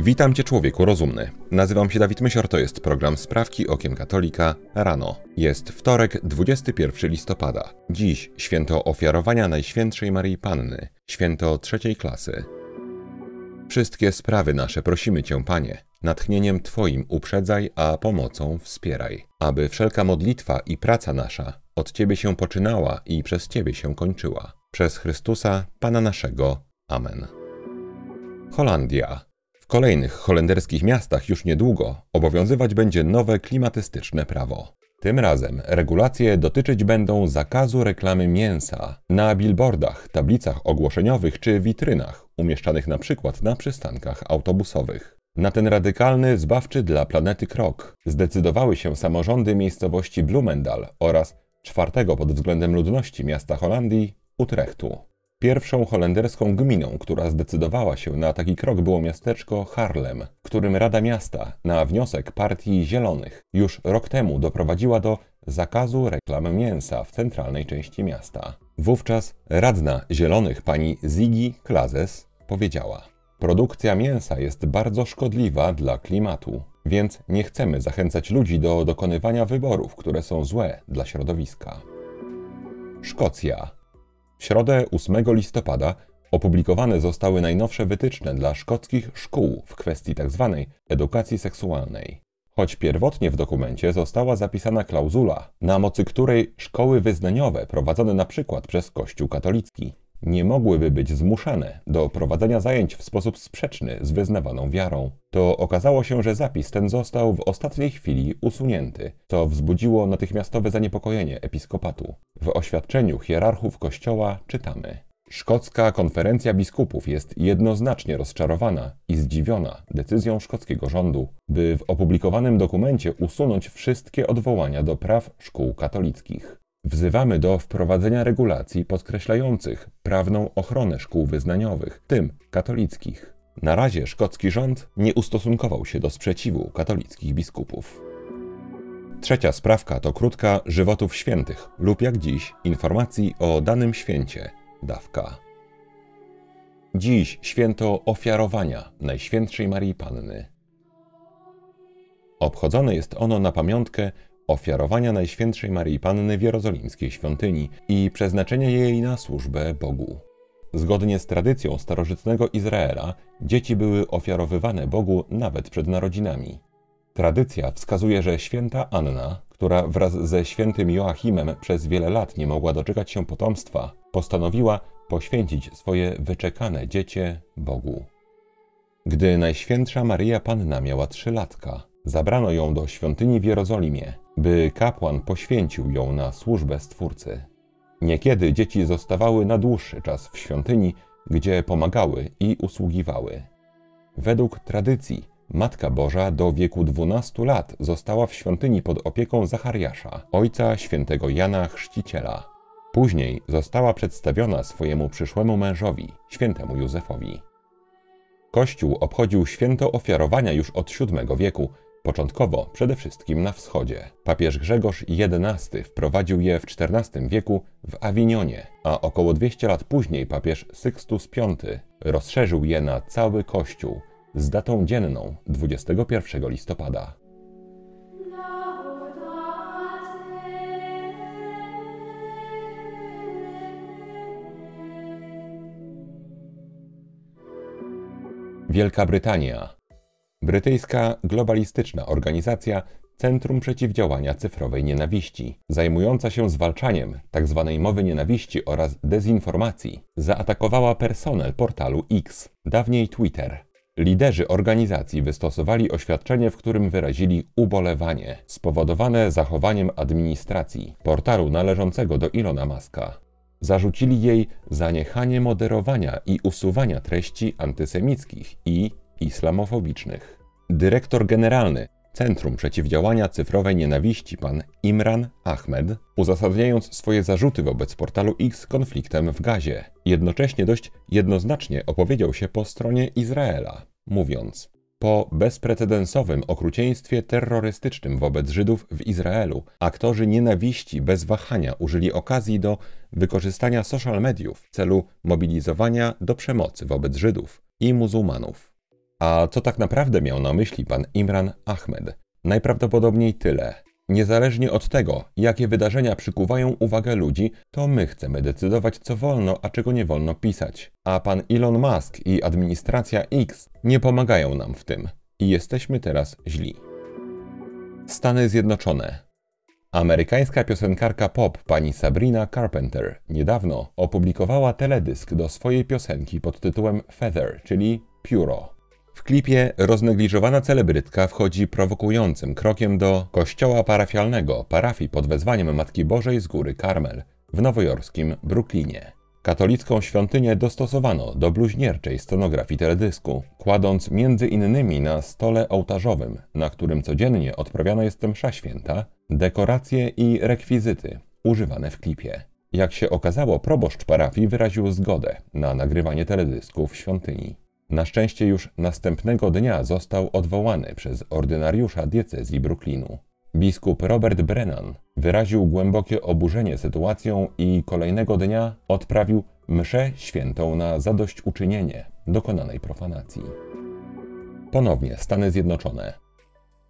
Witam Cię człowieku rozumny. Nazywam się Dawid Mysior, to jest program Sprawki Okiem Katolika rano. Jest wtorek, 21 listopada. Dziś święto ofiarowania Najświętszej Maryi Panny, święto trzeciej klasy. Wszystkie sprawy nasze prosimy Cię, Panie, natchnieniem Twoim uprzedzaj, a pomocą wspieraj, aby wszelka modlitwa i praca nasza od Ciebie się poczynała i przez Ciebie się kończyła. Przez Chrystusa, Pana naszego. Amen. Holandia. Kolejnych holenderskich miastach już niedługo obowiązywać będzie nowe klimatystyczne prawo. Tym razem regulacje dotyczyć będą zakazu reklamy mięsa na billboardach, tablicach ogłoszeniowych czy witrynach umieszczanych na przykład na przystankach autobusowych. Na ten radykalny, zbawczy dla planety krok zdecydowały się samorządy miejscowości Blumendal oraz czwartego pod względem ludności miasta Holandii, Utrechtu. Pierwszą holenderską gminą, która zdecydowała się na taki krok było miasteczko Harlem, w którym Rada Miasta na wniosek Partii Zielonych już rok temu doprowadziła do zakazu reklam mięsa w centralnej części miasta. Wówczas radna Zielonych pani Ziggy Klazes powiedziała: Produkcja mięsa jest bardzo szkodliwa dla klimatu, więc nie chcemy zachęcać ludzi do dokonywania wyborów, które są złe dla środowiska. Szkocja. W środę 8 listopada opublikowane zostały najnowsze wytyczne dla szkockich szkół w kwestii tzw. Tak edukacji seksualnej. Choć pierwotnie w dokumencie została zapisana klauzula, na mocy której szkoły wyznaniowe prowadzone na przykład przez Kościół katolicki nie mogłyby być zmuszane do prowadzenia zajęć w sposób sprzeczny z wyznawaną wiarą, to okazało się, że zapis ten został w ostatniej chwili usunięty, co wzbudziło natychmiastowe zaniepokojenie episkopatu. W oświadczeniu hierarchów kościoła czytamy: Szkocka konferencja biskupów jest jednoznacznie rozczarowana i zdziwiona decyzją szkockiego rządu, by w opublikowanym dokumencie usunąć wszystkie odwołania do praw szkół katolickich. Wzywamy do wprowadzenia regulacji podkreślających prawną ochronę szkół wyznaniowych, tym katolickich. Na razie szkocki rząd nie ustosunkował się do sprzeciwu katolickich biskupów. Trzecia sprawka to krótka żywotów świętych lub jak dziś informacji o danym święcie dawka. Dziś święto ofiarowania Najświętszej Marii Panny. Obchodzone jest ono na pamiątkę ofiarowania Najświętszej Marii Panny w jerozolimskiej świątyni i przeznaczenia jej na służbę Bogu. Zgodnie z tradycją starożytnego Izraela, dzieci były ofiarowywane Bogu nawet przed narodzinami. Tradycja wskazuje, że święta Anna, która wraz ze świętym Joachimem przez wiele lat nie mogła doczekać się potomstwa, postanowiła poświęcić swoje wyczekane dziecię Bogu. Gdy Najświętsza Maryja Panna miała trzy latka, zabrano ją do świątyni w Jerozolimie, by kapłan poświęcił ją na służbę Stwórcy. Niekiedy dzieci zostawały na dłuższy czas w świątyni, gdzie pomagały i usługiwały. Według tradycji Matka Boża do wieku 12 lat została w świątyni pod opieką Zachariasza, ojca świętego Jana Chrzciciela. Później została przedstawiona swojemu przyszłemu mężowi, świętemu Józefowi. Kościół obchodził święto ofiarowania już od VII wieku, początkowo przede wszystkim na wschodzie. Papież Grzegorz XI wprowadził je w XIV wieku w Awinionie, a około 200 lat później papież Sykstus V rozszerzył je na cały Kościół z datą dzienną 21 listopada. Wielka Brytania. Brytyjska globalistyczna organizacja Centrum Przeciwdziałania Cyfrowej Nienawiści, zajmująca się zwalczaniem tzw. Tak mowy nienawiści oraz dezinformacji, zaatakowała personel portalu X, dawniej Twitter, Liderzy organizacji wystosowali oświadczenie, w którym wyrazili ubolewanie spowodowane zachowaniem administracji portalu należącego do Ilona Maska. Zarzucili jej zaniechanie moderowania i usuwania treści antysemickich i islamofobicznych. Dyrektor generalny Centrum Przeciwdziałania Cyfrowej Nienawiści pan Imran Ahmed, uzasadniając swoje zarzuty wobec portalu X konfliktem w Gazie, jednocześnie dość jednoznacznie opowiedział się po stronie Izraela, mówiąc: Po bezprecedensowym okrucieństwie terrorystycznym wobec Żydów w Izraelu, aktorzy nienawiści bez wahania użyli okazji do wykorzystania social mediów w celu mobilizowania do przemocy wobec Żydów i muzułmanów. A co tak naprawdę miał na myśli pan Imran Ahmed? Najprawdopodobniej tyle. Niezależnie od tego, jakie wydarzenia przykuwają uwagę ludzi, to my chcemy decydować, co wolno, a czego nie wolno pisać. A pan Elon Musk i administracja X nie pomagają nam w tym. I jesteśmy teraz źli. Stany Zjednoczone. Amerykańska piosenkarka pop pani Sabrina Carpenter niedawno opublikowała teledysk do swojej piosenki pod tytułem Feather, czyli pióro. W klipie roznegliżowana celebrytka wchodzi prowokującym krokiem do kościoła parafialnego parafii pod wezwaniem Matki Bożej z Góry Karmel w nowojorskim Brooklynie. Katolicką świątynię dostosowano do bluźnierczej scenografii teledysku, kładąc między innymi na stole ołtarzowym, na którym codziennie odprawiana jest msza święta, dekoracje i rekwizyty używane w klipie. Jak się okazało, proboszcz parafii wyraził zgodę na nagrywanie teledysku w świątyni. Na szczęście już następnego dnia został odwołany przez ordynariusza diecezji Brooklynu. Biskup Robert Brennan wyraził głębokie oburzenie sytuacją i kolejnego dnia odprawił mszę świętą na zadośćuczynienie dokonanej profanacji. Ponownie Stany Zjednoczone.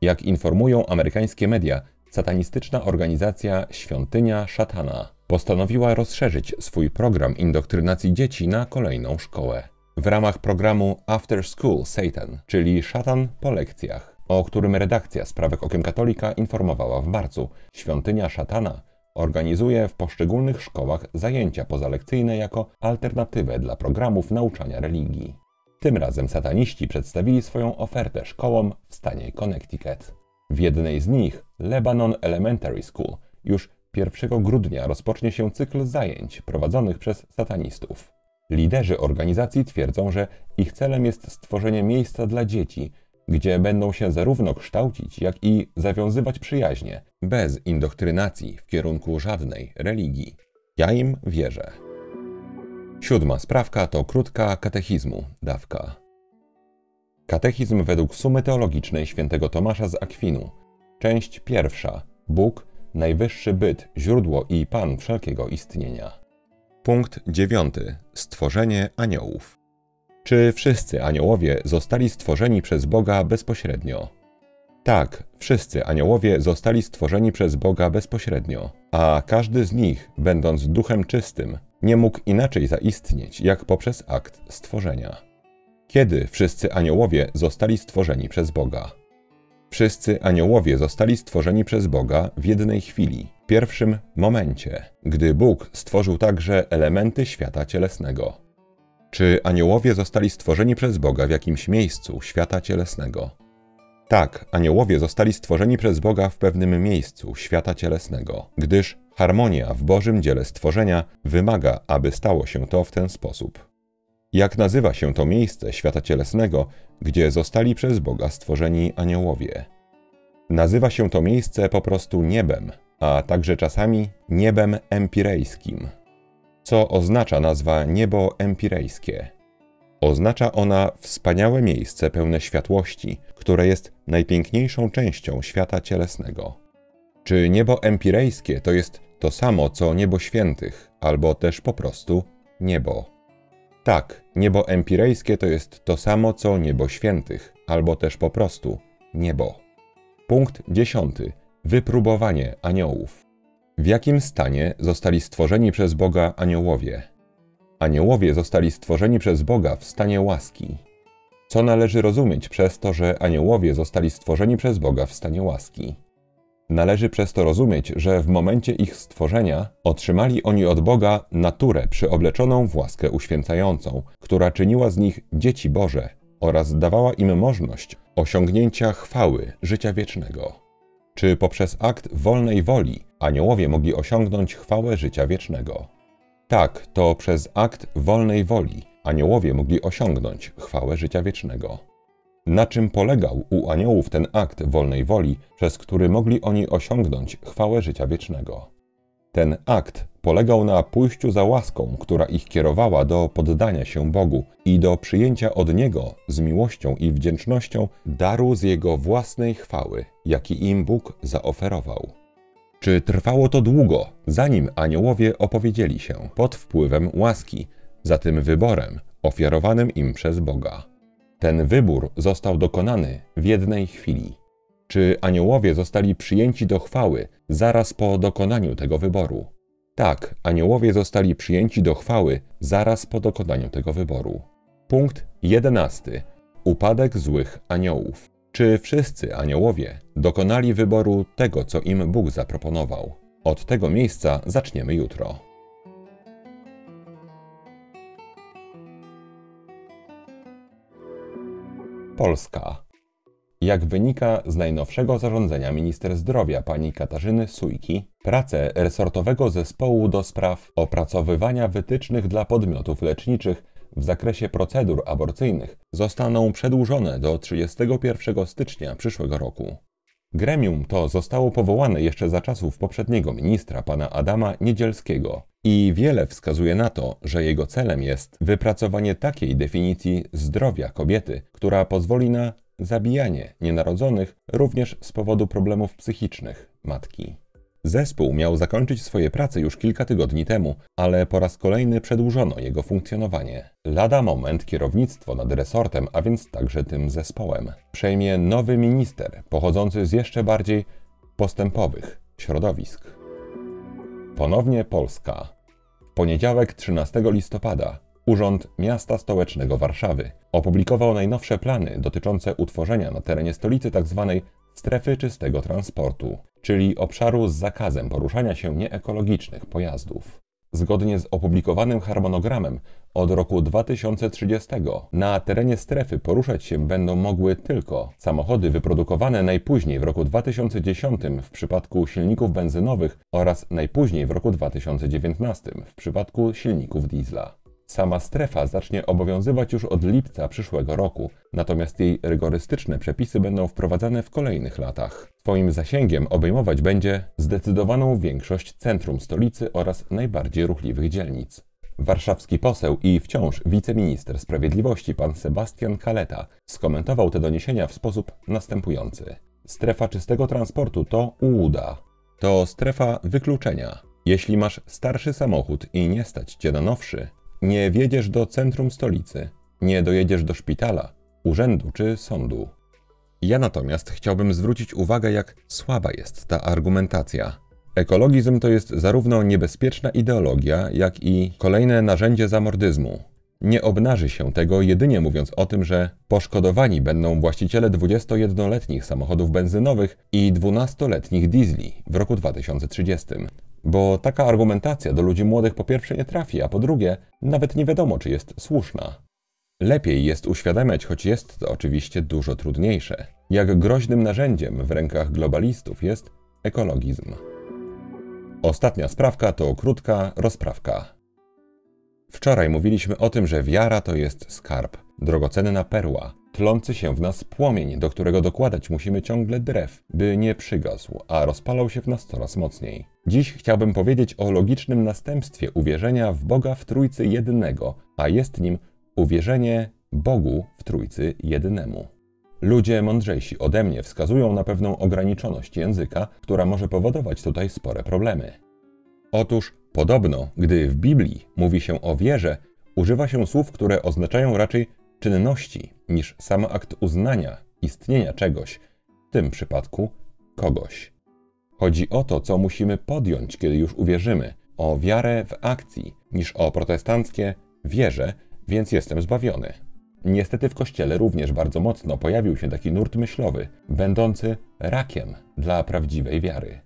Jak informują amerykańskie media, satanistyczna organizacja Świątynia Szatana postanowiła rozszerzyć swój program indoktrinacji dzieci na kolejną szkołę. W ramach programu After School Satan, czyli szatan po lekcjach, o którym redakcja Sprawek Okiem Katolika informowała w marcu, świątynia szatana organizuje w poszczególnych szkołach zajęcia pozalekcyjne jako alternatywę dla programów nauczania religii. Tym razem sataniści przedstawili swoją ofertę szkołom w stanie Connecticut. W jednej z nich, Lebanon Elementary School, już 1 grudnia rozpocznie się cykl zajęć prowadzonych przez satanistów. Liderzy organizacji twierdzą, że ich celem jest stworzenie miejsca dla dzieci, gdzie będą się zarówno kształcić, jak i zawiązywać przyjaźnie, bez indoktrynacji w kierunku żadnej religii. Ja im wierzę. Siódma sprawka to krótka katechizmu, dawka. Katechizm według sumy teologicznej świętego Tomasza z Akwinu. Część pierwsza. Bóg, najwyższy byt, źródło i Pan wszelkiego istnienia. Punkt dziewiąty. Stworzenie aniołów. Czy wszyscy aniołowie zostali stworzeni przez Boga bezpośrednio? Tak, wszyscy aniołowie zostali stworzeni przez Boga bezpośrednio, a każdy z nich, będąc duchem czystym, nie mógł inaczej zaistnieć jak poprzez akt stworzenia. Kiedy wszyscy aniołowie zostali stworzeni przez Boga? Wszyscy aniołowie zostali stworzeni przez Boga w jednej chwili, pierwszym momencie, gdy Bóg stworzył także elementy świata cielesnego. Czy aniołowie zostali stworzeni przez Boga w jakimś miejscu świata cielesnego? Tak, aniołowie zostali stworzeni przez Boga w pewnym miejscu świata cielesnego, gdyż harmonia w Bożym dziele stworzenia wymaga, aby stało się to w ten sposób. Jak nazywa się to miejsce świata cielesnego, gdzie zostali przez Boga stworzeni aniołowie? Nazywa się to miejsce po prostu niebem, a także czasami niebem empirejskim. Co oznacza nazwa niebo empirejskie? Oznacza ona wspaniałe miejsce pełne światłości, które jest najpiękniejszą częścią świata cielesnego. Czy niebo empirejskie to jest to samo co niebo świętych, albo też po prostu niebo? Tak, niebo empirejskie to jest to samo co niebo świętych, albo też po prostu niebo. Punkt dziesiąty. Wypróbowanie aniołów. W jakim stanie zostali stworzeni przez Boga aniołowie? Aniołowie zostali stworzeni przez Boga w stanie łaski. Co należy rozumieć przez to, że aniołowie zostali stworzeni przez Boga w stanie łaski? Należy przez to rozumieć, że w momencie ich stworzenia otrzymali oni od Boga naturę przyobleczoną w łaskę uświęcającą, która czyniła z nich dzieci Boże oraz dawała im możliwość osiągnięcia chwały życia wiecznego. Czy poprzez akt wolnej woli aniołowie mogli osiągnąć chwałę życia wiecznego? Tak, to przez akt wolnej woli aniołowie mogli osiągnąć chwałę życia wiecznego. Na czym polegał u aniołów ten akt wolnej woli, przez który mogli oni osiągnąć chwałę życia wiecznego? Ten akt polegał na pójściu za łaską, która ich kierowała do poddania się Bogu i do przyjęcia od Niego z miłością i wdzięcznością daru z Jego własnej chwały, jaki im Bóg zaoferował. Czy trwało to długo, zanim aniołowie opowiedzieli się pod wpływem łaski, za tym wyborem ofiarowanym im przez Boga? Ten wybór został dokonany w jednej chwili. Czy aniołowie zostali przyjęci do chwały zaraz po dokonaniu tego wyboru? Tak, aniołowie zostali przyjęci do chwały zaraz po dokonaniu tego wyboru. Punkt 11. Upadek złych aniołów. Czy wszyscy aniołowie dokonali wyboru tego, co im Bóg zaproponował? Od tego miejsca zaczniemy jutro. Polska. Jak wynika z najnowszego zarządzenia minister zdrowia pani Katarzyny Sujki, prace resortowego zespołu do spraw opracowywania wytycznych dla podmiotów leczniczych w zakresie procedur aborcyjnych zostaną przedłużone do 31 stycznia przyszłego roku. Gremium to zostało powołane jeszcze za czasów poprzedniego ministra, pana Adama Niedzielskiego, i wiele wskazuje na to, że jego celem jest wypracowanie takiej definicji zdrowia kobiety, która pozwoli na zabijanie nienarodzonych również z powodu problemów psychicznych matki. Zespół miał zakończyć swoje prace już kilka tygodni temu, ale po raz kolejny przedłużono jego funkcjonowanie. Lada moment kierownictwo nad resortem, a więc także tym zespołem, przejmie nowy minister pochodzący z jeszcze bardziej postępowych środowisk. Ponownie Polska. W poniedziałek 13 listopada Urząd Miasta Stołecznego Warszawy opublikował najnowsze plany dotyczące utworzenia na terenie stolicy tzw. Tak strefy czystego transportu, czyli obszaru z zakazem poruszania się nieekologicznych pojazdów. Zgodnie z opublikowanym harmonogramem, od roku 2030 na terenie strefy poruszać się będą mogły tylko samochody wyprodukowane najpóźniej w roku 2010 w przypadku silników benzynowych oraz najpóźniej w roku 2019 w przypadku silników diesla. Sama strefa zacznie obowiązywać już od lipca przyszłego roku, natomiast jej rygorystyczne przepisy będą wprowadzane w kolejnych latach. Swoim zasięgiem obejmować będzie zdecydowaną większość centrum stolicy oraz najbardziej ruchliwych dzielnic. Warszawski poseł i wciąż wiceminister sprawiedliwości pan Sebastian Kaleta skomentował te doniesienia w sposób następujący. Strefa czystego transportu to ułuda. To strefa wykluczenia. Jeśli masz starszy samochód i nie stać cię na nowszy, nie wjedziesz do centrum stolicy, nie dojedziesz do szpitala, urzędu czy sądu. Ja natomiast chciałbym zwrócić uwagę, jak słaba jest ta argumentacja. Ekologizm to jest zarówno niebezpieczna ideologia, jak i kolejne narzędzie zamordyzmu. Nie obnaży się tego jedynie mówiąc o tym, że poszkodowani będą właściciele 21-letnich samochodów benzynowych i 12-letnich diesli w roku 2030. Bo taka argumentacja do ludzi młodych po pierwsze nie trafi, a po drugie nawet nie wiadomo, czy jest słuszna. Lepiej jest uświadamiać, choć jest to oczywiście dużo trudniejsze, jak groźnym narzędziem w rękach globalistów jest ekologizm. Ostatnia sprawka to krótka rozprawka. Wczoraj mówiliśmy o tym, że wiara to jest skarb, drogocenna perła, tlący się w nas płomień, do którego dokładać musimy ciągle drew, by nie przygasł, a rozpalał się w nas coraz mocniej. Dziś chciałbym powiedzieć o logicznym następstwie uwierzenia w Boga w Trójcy Jednego, a jest nim uwierzenie Bogu w Trójcy Jedynemu. Ludzie mądrzejsi ode mnie wskazują na pewną ograniczoność języka, która może powodować tutaj spore problemy. Otóż podobno, gdy w Biblii mówi się o wierze, używa się słów, które oznaczają raczej czynności niż sam akt uznania istnienia czegoś, w tym przypadku kogoś. Chodzi o to, co musimy podjąć, kiedy już uwierzymy, o wiarę w akcji, niż o protestanckie wierzę, więc jestem zbawiony. Niestety w kościele również bardzo mocno pojawił się taki nurt myślowy, będący rakiem dla prawdziwej wiary.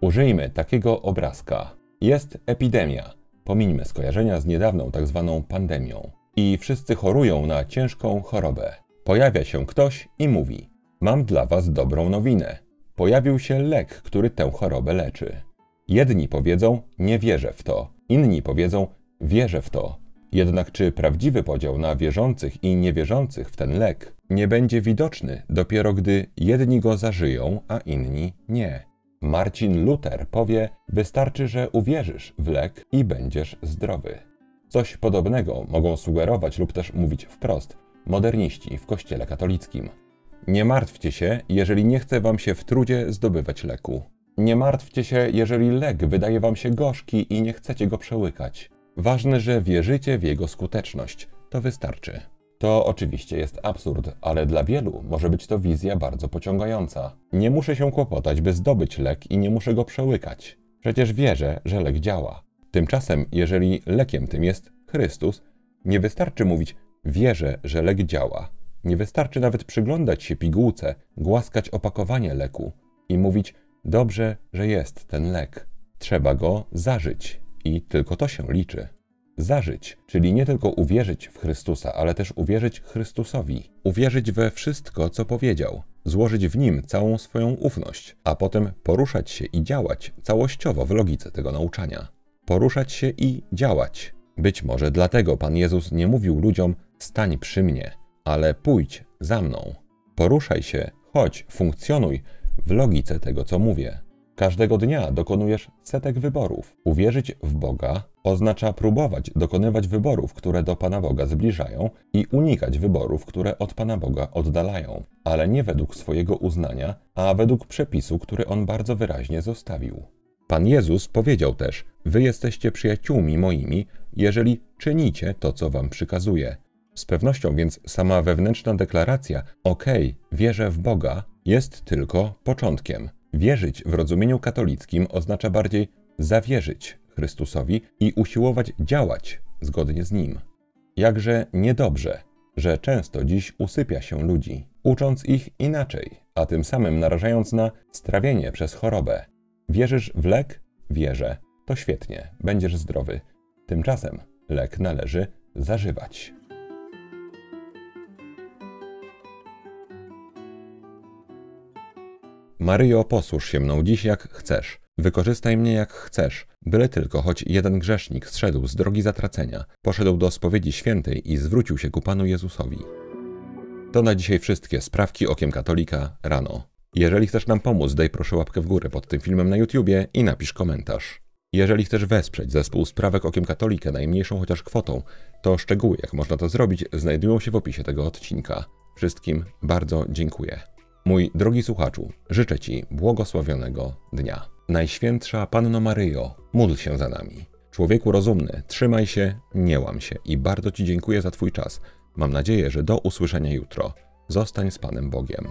Użyjmy takiego obrazka. Jest epidemia. Pomińmy skojarzenia z niedawną tak zwaną pandemią. I wszyscy chorują na ciężką chorobę. Pojawia się ktoś i mówi: Mam dla was dobrą nowinę. Pojawił się lek, który tę chorobę leczy. Jedni powiedzą: Nie wierzę w to, inni powiedzą: Wierzę w to. Jednak czy prawdziwy podział na wierzących i niewierzących w ten lek nie będzie widoczny dopiero gdy jedni go zażyją, a inni nie? Marcin Luther powie: Wystarczy, że uwierzysz w lek i będziesz zdrowy. Coś podobnego mogą sugerować lub też mówić wprost moderniści w Kościele katolickim. Nie martwcie się, jeżeli nie chce wam się w trudzie zdobywać leku. Nie martwcie się, jeżeli lek wydaje wam się gorzki i nie chcecie go przełykać. Ważne, że wierzycie w jego skuteczność. To wystarczy. To oczywiście jest absurd, ale dla wielu może być to wizja bardzo pociągająca. Nie muszę się kłopotać, by zdobyć lek i nie muszę go przełykać. Przecież wierzę, że lek działa. Tymczasem, jeżeli lekiem tym jest Chrystus, nie wystarczy mówić wierzę, że lek działa. Nie wystarczy nawet przyglądać się pigułce, głaskać opakowanie leku i mówić dobrze, że jest ten lek. Trzeba go zażyć i tylko to się liczy. Zażyć, czyli nie tylko uwierzyć w Chrystusa, ale też uwierzyć Chrystusowi, uwierzyć we wszystko, co powiedział, złożyć w nim całą swoją ufność, a potem poruszać się i działać całościowo w logice tego nauczania. Poruszać się i działać. Być może dlatego Pan Jezus nie mówił ludziom: stań przy mnie, ale pójdź za mną. Poruszaj się, chodź, funkcjonuj w logice tego, co mówię. Każdego dnia dokonujesz setek wyborów. Uwierzyć w Boga oznacza próbować dokonywać wyborów, które do Pana Boga zbliżają i unikać wyborów, które od Pana Boga oddalają, ale nie według swojego uznania, a według przepisu, który On bardzo wyraźnie zostawił. Pan Jezus powiedział też: Wy jesteście przyjaciółmi moimi, jeżeli czynicie to, co wam przykazuję. Z pewnością więc sama wewnętrzna deklaracja, okej, wierzę w Boga, jest tylko początkiem. Wierzyć w rozumieniu katolickim oznacza bardziej zawierzyć Chrystusowi i usiłować działać zgodnie z Nim. Jakże niedobrze, że często dziś usypia się ludzi, ucząc ich inaczej, a tym samym narażając na strawienie przez chorobę. Wierzysz w lek? Wierzę. To świetnie, będziesz zdrowy. Tymczasem lek należy zażywać. Maryjo, posłuż się mną dziś jak chcesz. Wykorzystaj mnie jak chcesz, byle tylko choć jeden grzesznik zszedł z drogi zatracenia, poszedł do spowiedzi świętej i zwrócił się ku Panu Jezusowi. To na dzisiaj wszystkie sprawki okiem katolika rano. Jeżeli chcesz nam pomóc, daj proszę łapkę w górę pod tym filmem na YouTubie i napisz komentarz. Jeżeli chcesz wesprzeć zespół Sprawek Okiem Katolika najmniejszą chociaż kwotą, to szczegóły, jak można to zrobić, znajdują się w opisie tego odcinka. Wszystkim bardzo dziękuję. Mój drogi słuchaczu, życzę Ci błogosławionego dnia. Najświętsza Panno Maryjo, módl się za nami. Człowieku rozumny, trzymaj się, nie łam się i bardzo Ci dziękuję za Twój czas. Mam nadzieję, że do usłyszenia jutro. Zostań z Panem Bogiem.